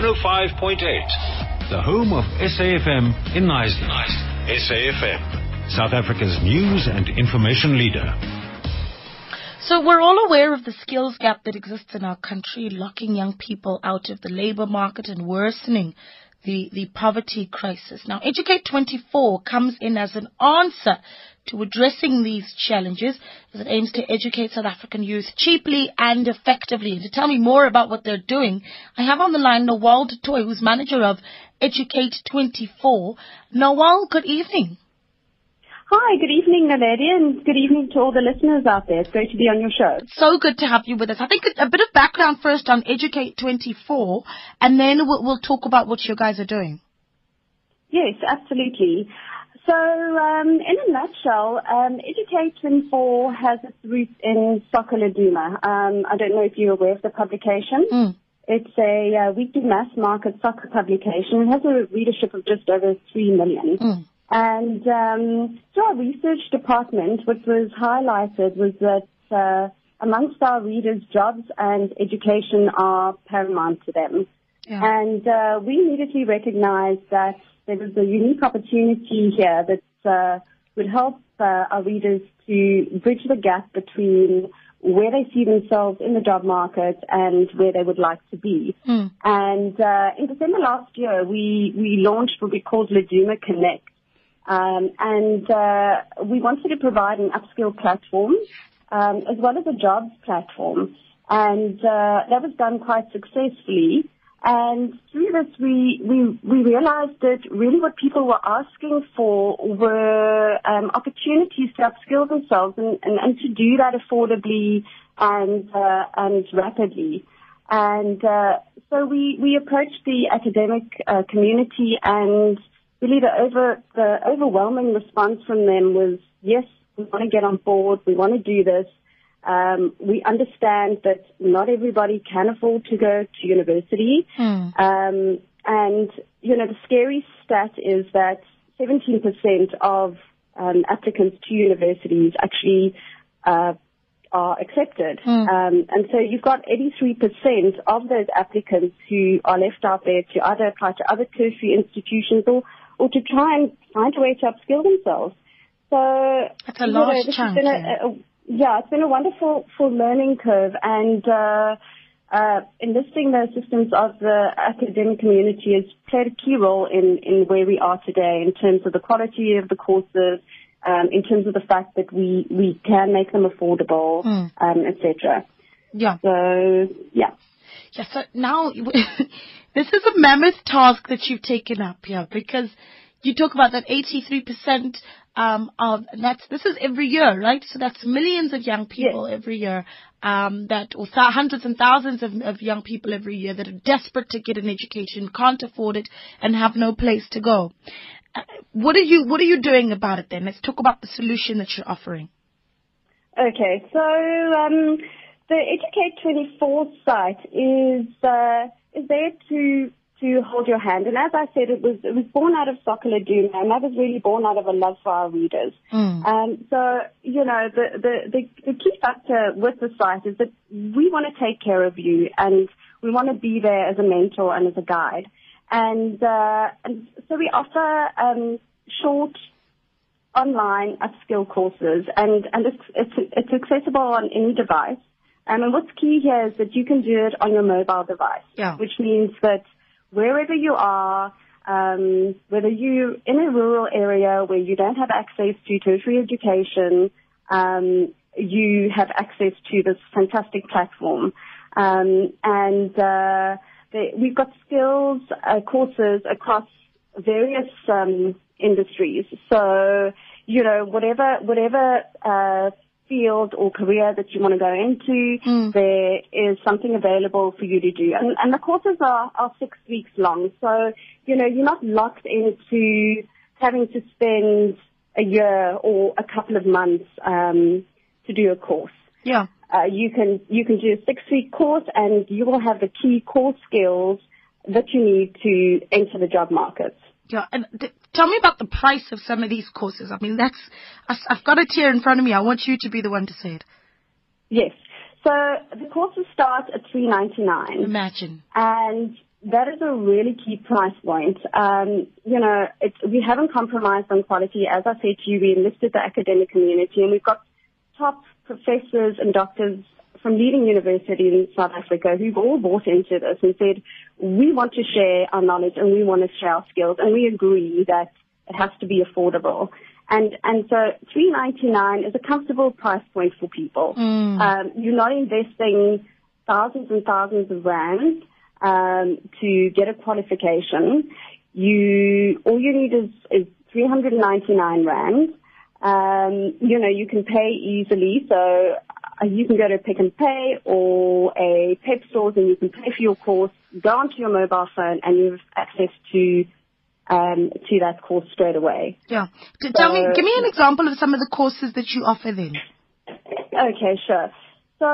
105.8, the home of SAFM in Knysna. SAFM, South Africa's news and information leader. So we're all aware of the skills gap that exists in our country, locking young people out of the labor market and worsening the, the poverty crisis. Now, Educate 24 comes in as an answer to addressing these challenges as it aims to educate South African youth cheaply and effectively. And to tell me more about what they're doing, I have on the line Nawal Toit, who's manager of Educate 24. Nawal, good evening. Hi, good evening, Naledi, and good evening to all the listeners out there. It's great to be on your show. So good to have you with us. I think a bit of background first on Educate 24, and then we'll, we'll talk about what you guys are doing. Yes, absolutely. So, um, in a nutshell, um, Educate 24 has its roots in Soccer Laduma. Um, I don't know if you're aware of the publication. Mm. It's a uh, weekly mass market soccer publication. It has a readership of just over 3 million. Mm. And um, through our research department, what was highlighted was that uh, amongst our readers, jobs and education are paramount to them. Yeah. And uh, we immediately recognized that there was a unique opportunity here that uh, would help uh, our readers to bridge the gap between where they see themselves in the job market and where they would like to be. Mm. And uh, in December last year, we, we launched what we called Laduma Connect. Um, and uh, we wanted to provide an upskill platform um, as well as a jobs platform. And uh, that was done quite successfully. And through this, we, we, we realized that really what people were asking for were um, opportunities to upskill themselves and, and, and to do that affordably and, uh, and rapidly. And uh, so we, we approached the academic uh, community and really the over the overwhelming response from them was yes, we want to get on board, we want to do this. Um, we understand that not everybody can afford to go to university, Mm. um, and you know the scary stat is that 17% of um, applicants to universities actually uh, are accepted. Mm. Um, and so you've got 83% of those applicants who are left out there to either apply to other tertiary institutions or, or to try and find a way to upskill themselves. So That's a you know, large this chunk, been a- yeah. a- yeah, it's been a wonderful full learning curve and uh, uh, enlisting the assistance of the academic community has played a key role in, in where we are today in terms of the quality of the courses, um, in terms of the fact that we, we can make them affordable, Mm. um, etc. Yeah. So, yeah. Yes, so now this is a mammoth task that you've taken up here because you talk about that 83% um, of and that's this is every year, right? So that's millions of young people every year um, that or th- hundreds and thousands of, of young people every year that are desperate to get an education, can't afford it, and have no place to go. Uh, What are you What are you doing about it then? Let's talk about the solution that you're offering. Okay, so um, the Educate 24 site is uh, is there to to hold your hand, and as I said, it was it was born out of Soccer Laduma, and that was really born out of a love for our readers. Mm. Um, so you know the, the the the key factor with the site is that we want to take care of you, and we want to be there as a mentor and as a guide, and uh, and so we offer um, short online upskill courses, and and it's it's it's accessible on any device. Um, and what's key here is that you can do it on your mobile device, Yeah. which means that wherever you are, um, whether you're in a rural area where you don't have access to tertiary education, um, you have access to this fantastic platform. Um, and uh, the, we've got skills uh, courses across various um, industries. So, you know, whatever whatever uh, field or career that you want to go into, Mm. there is something available for you to do. And, and the courses are, are six weeks long. So, you know, you're not locked into having to spend a year or a couple of months um, to do a course. Yeah. Uh, you can you can do a six week course and you will have the key core skills that you need to enter the job market. Yeah, and tell me about the price of some of these courses. I mean, that's I've got it here in front of me. I want you to be the one to say it. Yes. So the courses start at three ninety nine. Imagine. And that is a really key price point. Um, you know, we haven't compromised on quality. As I said to you, we enlisted the academic community and we've got top professors and doctors from leading universities in South Africa who've all bought into this and said, we want to share our knowledge and we want to share our skills and we agree that it has to be affordable. And, and so 399 is a comfortable price point for people. Mm. Um, you're not investing thousands and thousands of rands um, to get a qualification. You all you need is, is 399 rand. Um, you know, you can pay easily, so you can go to Pick and Pay or a PEP stores and you can pay for your course, go onto your mobile phone and you have access to um, to that course straight away. Yeah. T- tell me, give me an example of some of the courses that you offer then. Okay, sure. So,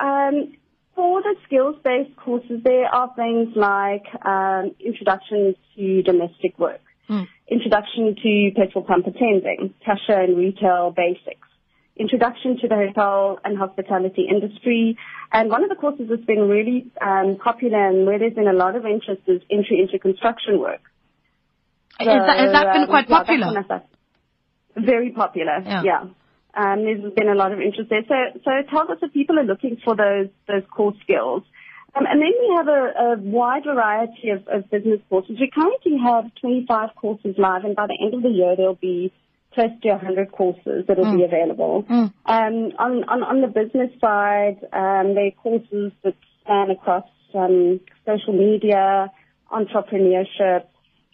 um, for the skills-based courses, there are things like um, introduction to domestic work, Mm. introduction to petrol pump attending, cashier and retail basics, introduction to the hotel and hospitality industry, and one of the courses that's been really um, popular and where there's been a lot of interest is entry into construction work. Is that, has that been um, quite popular? of Very popular. Yeah. Yeah. Um, there's been a lot of interest there. So, so it tells us that people are looking for those those core skills. Um, and then we have a, a wide variety of, of business courses. We currently have 25 courses live, and by the end of the year, there'll be close to 100 courses that will be available. Mm. Um, on, on, on the business side, um, there are courses that span across um, social media, entrepreneurship,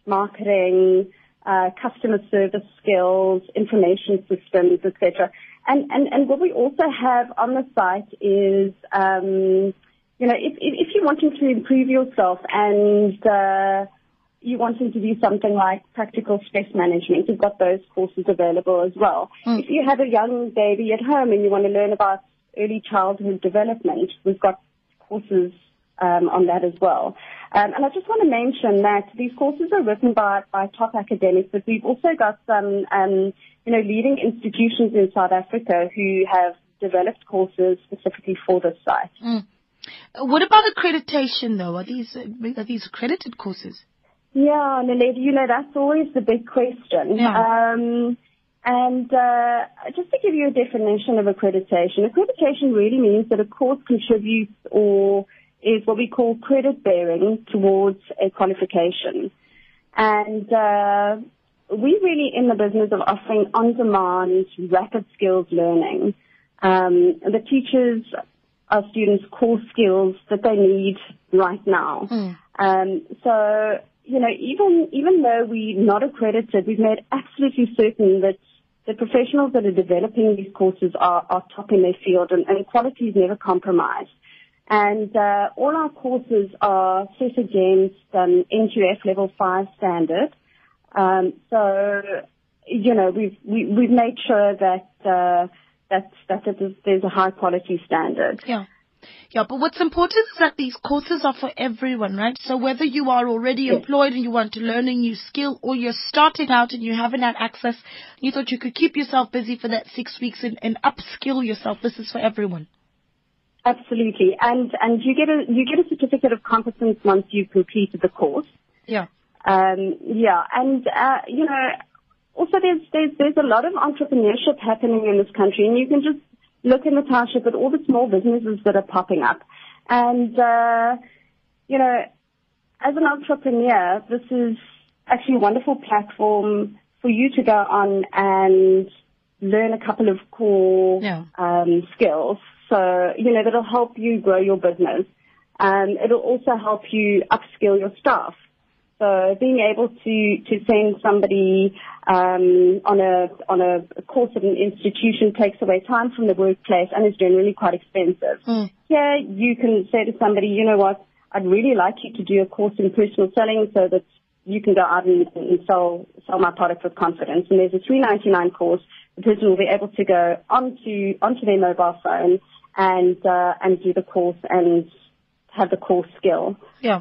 marketing, uh, customer service skills, information systems, etc. And, and, and what we also have on the site is, um, you know, if, if, if you're wanting to improve yourself and uh, you're wanting to do something like practical stress management, you've got those courses available as well. If you have a young baby at home and you want to learn about early childhood development, we've got courses um, on that as well. Um, and I just want to mention that these courses are written by, by top academics, but we've also got some, um, you know, leading institutions in South Africa who have developed courses specifically for this site. Mm. What about accreditation though? Are these, are these accredited courses? Yeah, Naledi, you know, that's always the big question. Yeah. Um, and uh, just to give you a definition of accreditation, accreditation really means that a course contributes or is what we call credit bearing towards a qualification. And uh, we're really in the business of offering on-demand, rapid skills learning. Um, the teachers our students core skills that they need right now. Mm. Um, so, you know, even even though we're not accredited, we've made absolutely certain that the professionals that are developing these courses are, are top in their field and, and quality is never compromised. And uh, all our courses are set against um, NQF level 5 standard. Um, so, you know, we've, we, we've made sure that, uh, that, that there's a high quality standard. Yeah. Yeah, but what's important is that these courses are for everyone, right? So whether you are already employed and you want to learn a new skill or you're starting out and you haven't had access, you thought you could keep yourself busy for that six weeks and, and upskill yourself, this is for everyone. Absolutely. And, and you get a, you get a certificate of competence once you've completed the course. Yeah. Um, yeah, and uh, you know, also there's there's there's a lot of entrepreneurship happening in this country, and you can just look in the township at all the small businesses that are popping up, and uh, you know, as an entrepreneur, this is actually a wonderful platform for you to go on and learn a couple of core Yeah. um, skills. So you know that'll help you grow your business. Um, it'll also help you upskill your staff. So being able to, to send somebody um, on a on a course at an institution takes away time from the workplace and is generally quite expensive. Mm. Here you can say to somebody, you know what, I'd really like you to do a course in personal selling so that you can go out and, and sell sell my product with confidence. And there's a 399 course. The person will be able to go onto onto their mobile phone and uh, and do the course and have the core skill. Yeah.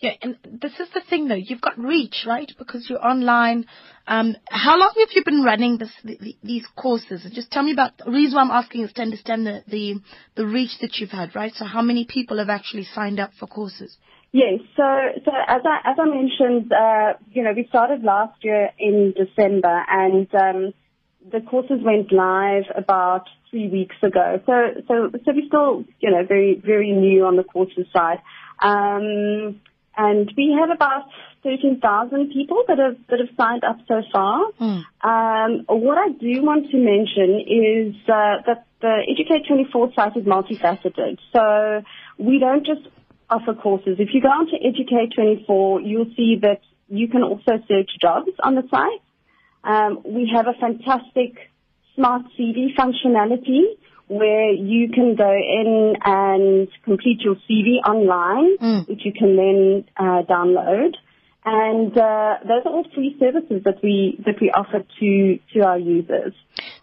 Yeah, and this is the thing though, you've got reach, right? Because you're online. Um, how long have you been running this, the, these courses? Just tell me about, the reason why I'm asking is to understand the, the, the reach that you've had, right? So how many people have actually signed up for courses? Yes. So, so as I as I mentioned, uh, you know, we started last year in December, and um, the courses went live about three weeks ago. So, so, so we're still, you know, very very new on the courses side, um, and we have about thirteen thousand people that have that have signed up so far. Mm. Um, what I do want to mention is uh, that the Educate 24 site is multifaceted. So we don't just offer courses. If you go onto Educate 24, you'll see that you can also search jobs on the site. Um, we have a fantastic smart CV functionality where you can go in and complete your CV online, Mm. which you can then uh, download. And uh, those are all free services that we that we offer to to our users.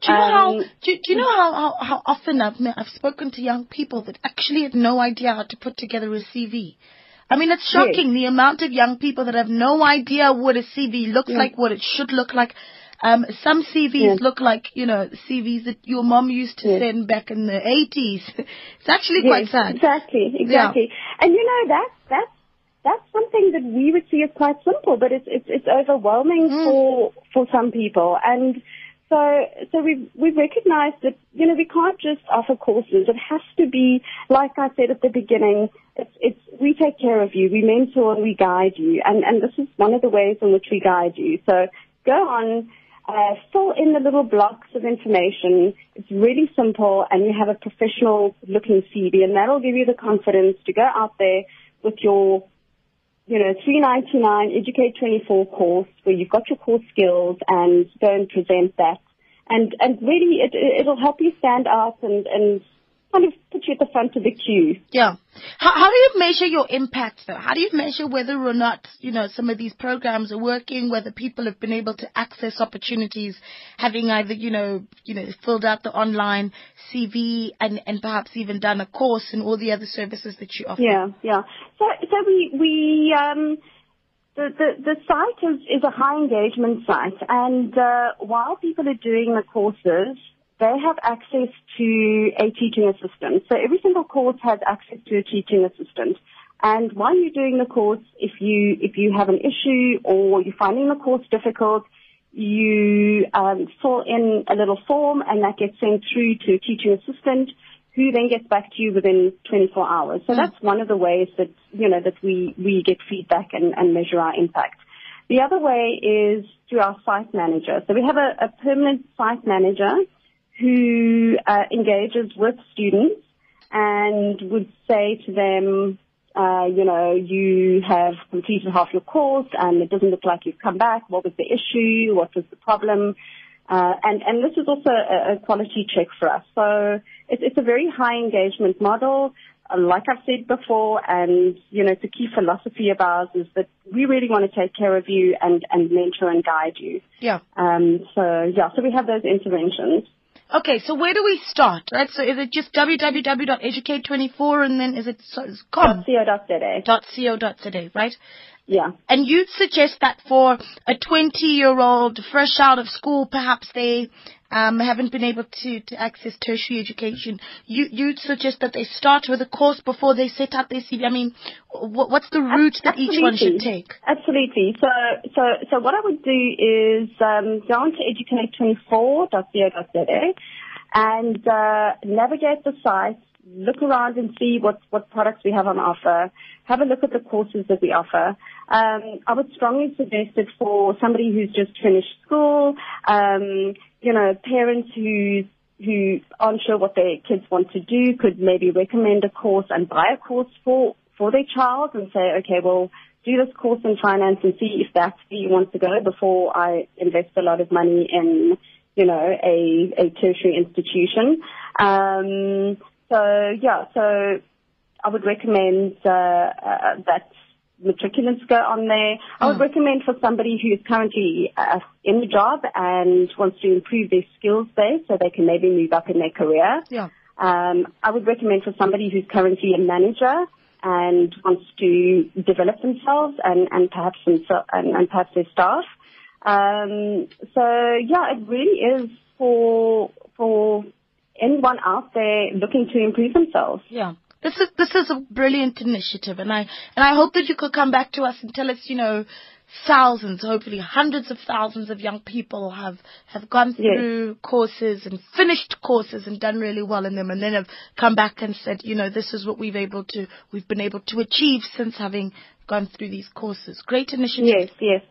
Do you know how? Um, Do, do you know how, how, how often I've I've spoken to young people that actually had no idea how to put together a CV. I mean, it's Yes. shocking the amount of young people that have no idea what a CV looks Yeah. like, what it should look like. Um, some CVs Yes. look like you know CVs that your mom used to Yes. send back in the 80s. it's actually quite Yes, sad. Exactly, exactly. And you know that that's that's something that we would see as quite simple, but it's it's it's overwhelming Mm. for for some people. And so so we we recognise that you know we can't just offer courses. It has to be like I said at the beginning. It's it's we take care of you, we mentor and we guide you, and and this is one of the ways in which we guide you. So go on. Uh, fill in the little blocks of information. It's really simple, and you have a professional looking CV, and that'll give you the confidence to go out there with your, you know, 399 Educate 24 course where you've got your core skills and go and present that. And, and really it, it'll help you stand out and, and kind of put you at the front of the queue. Yeah. How, how do you measure your impact though? How do you measure whether or not, you know, some of these programs are working, whether people have been able to access opportunities, having either, you know, you know, filled out the online CV and, and perhaps even done a course and all the other services that you offer? Yeah, yeah. So, so we, we, um, the, the, the site is, is a high engagement site and, uh, while people are doing the courses, they have access to a teaching assistant. So every single course has access to a teaching assistant. And while you're doing the course, if you, if you have an issue or you're finding the course difficult, you um, fill in a little form and that gets sent through to a teaching assistant who then gets back to you within 24 hours. So Mm. that's one of the ways that, you know, that we, we get feedback and, and measure our impact. The other way is through our site manager. So we have a, a permanent site manager who uh, engages with students and would say to them, uh, you know, you have completed half your course and it doesn't look like you've come back. What was the issue? What was the problem? Uh, and, and this is also a, a quality check for us. So it's, it's a very high engagement model. Uh, like I've said before, and you know, it's a key philosophy of ours is that we really want to take care of you and, and mentor and guide you. Yeah. Um, so yeah, so we have those interventions. Okay, so where do we start, right? So is it just www.educate24 and then is it so- com? .co.za. dot co today, right? Yeah. And you'd suggest that for a 20 year old fresh out of school, perhaps they um, haven't been able to, to access tertiary education. You, you'd suggest that they start with a course before they set out their CV. I mean, wh- what's the route that each one should take? Absolutely. So, so, so what I would do is um, go on to educate24.co.za and uh, navigate the site, look around and see what, what products we have on offer, have a look at the courses that we offer. Um, I would strongly suggest it for somebody who's just finished school, um, you know, parents who who aren't sure what their kids want to do could maybe recommend a course and buy a course for, for their child and say, okay, well, do this course in finance and see if that's where you want to go before I invest a lot of money in, you know, a, a tertiary institution. Um, so yeah, so I would recommend uh, uh, that matriculants go on there. I would recommend for somebody who is currently uh, in the job and wants to improve their skills base so they can maybe move up in their career. Yeah. Um, I would recommend for somebody who's currently a manager and wants to develop themselves and, and perhaps themselves and, and perhaps their staff. Um, so yeah, it really is for for anyone out there looking to improve themselves. Yeah. This is this is a brilliant initiative, and I and I hope that you could come back to us and tell us, you know, thousands, hopefully hundreds of thousands of young people have have gone through yes. courses and finished courses and done really well in them, and then have come back and said, you know, this is what we've able to we've been able to achieve since having gone through these courses. Great initiative. Yes, yes.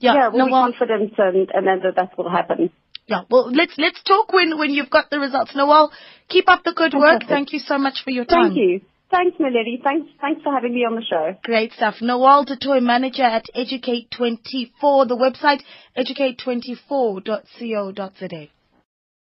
Yeah, yeah we're no, well, confident and, and that that will happen. Yeah, well, let's let's talk when when you've got the results. Nawal, keep up the good work. Thank you so much for your time. Thank you. Thanks, Naledi. Thanks, thanks for having me on the show. Great stuff. Nawal Toit manager at Educate24. The website, educate24.co.za.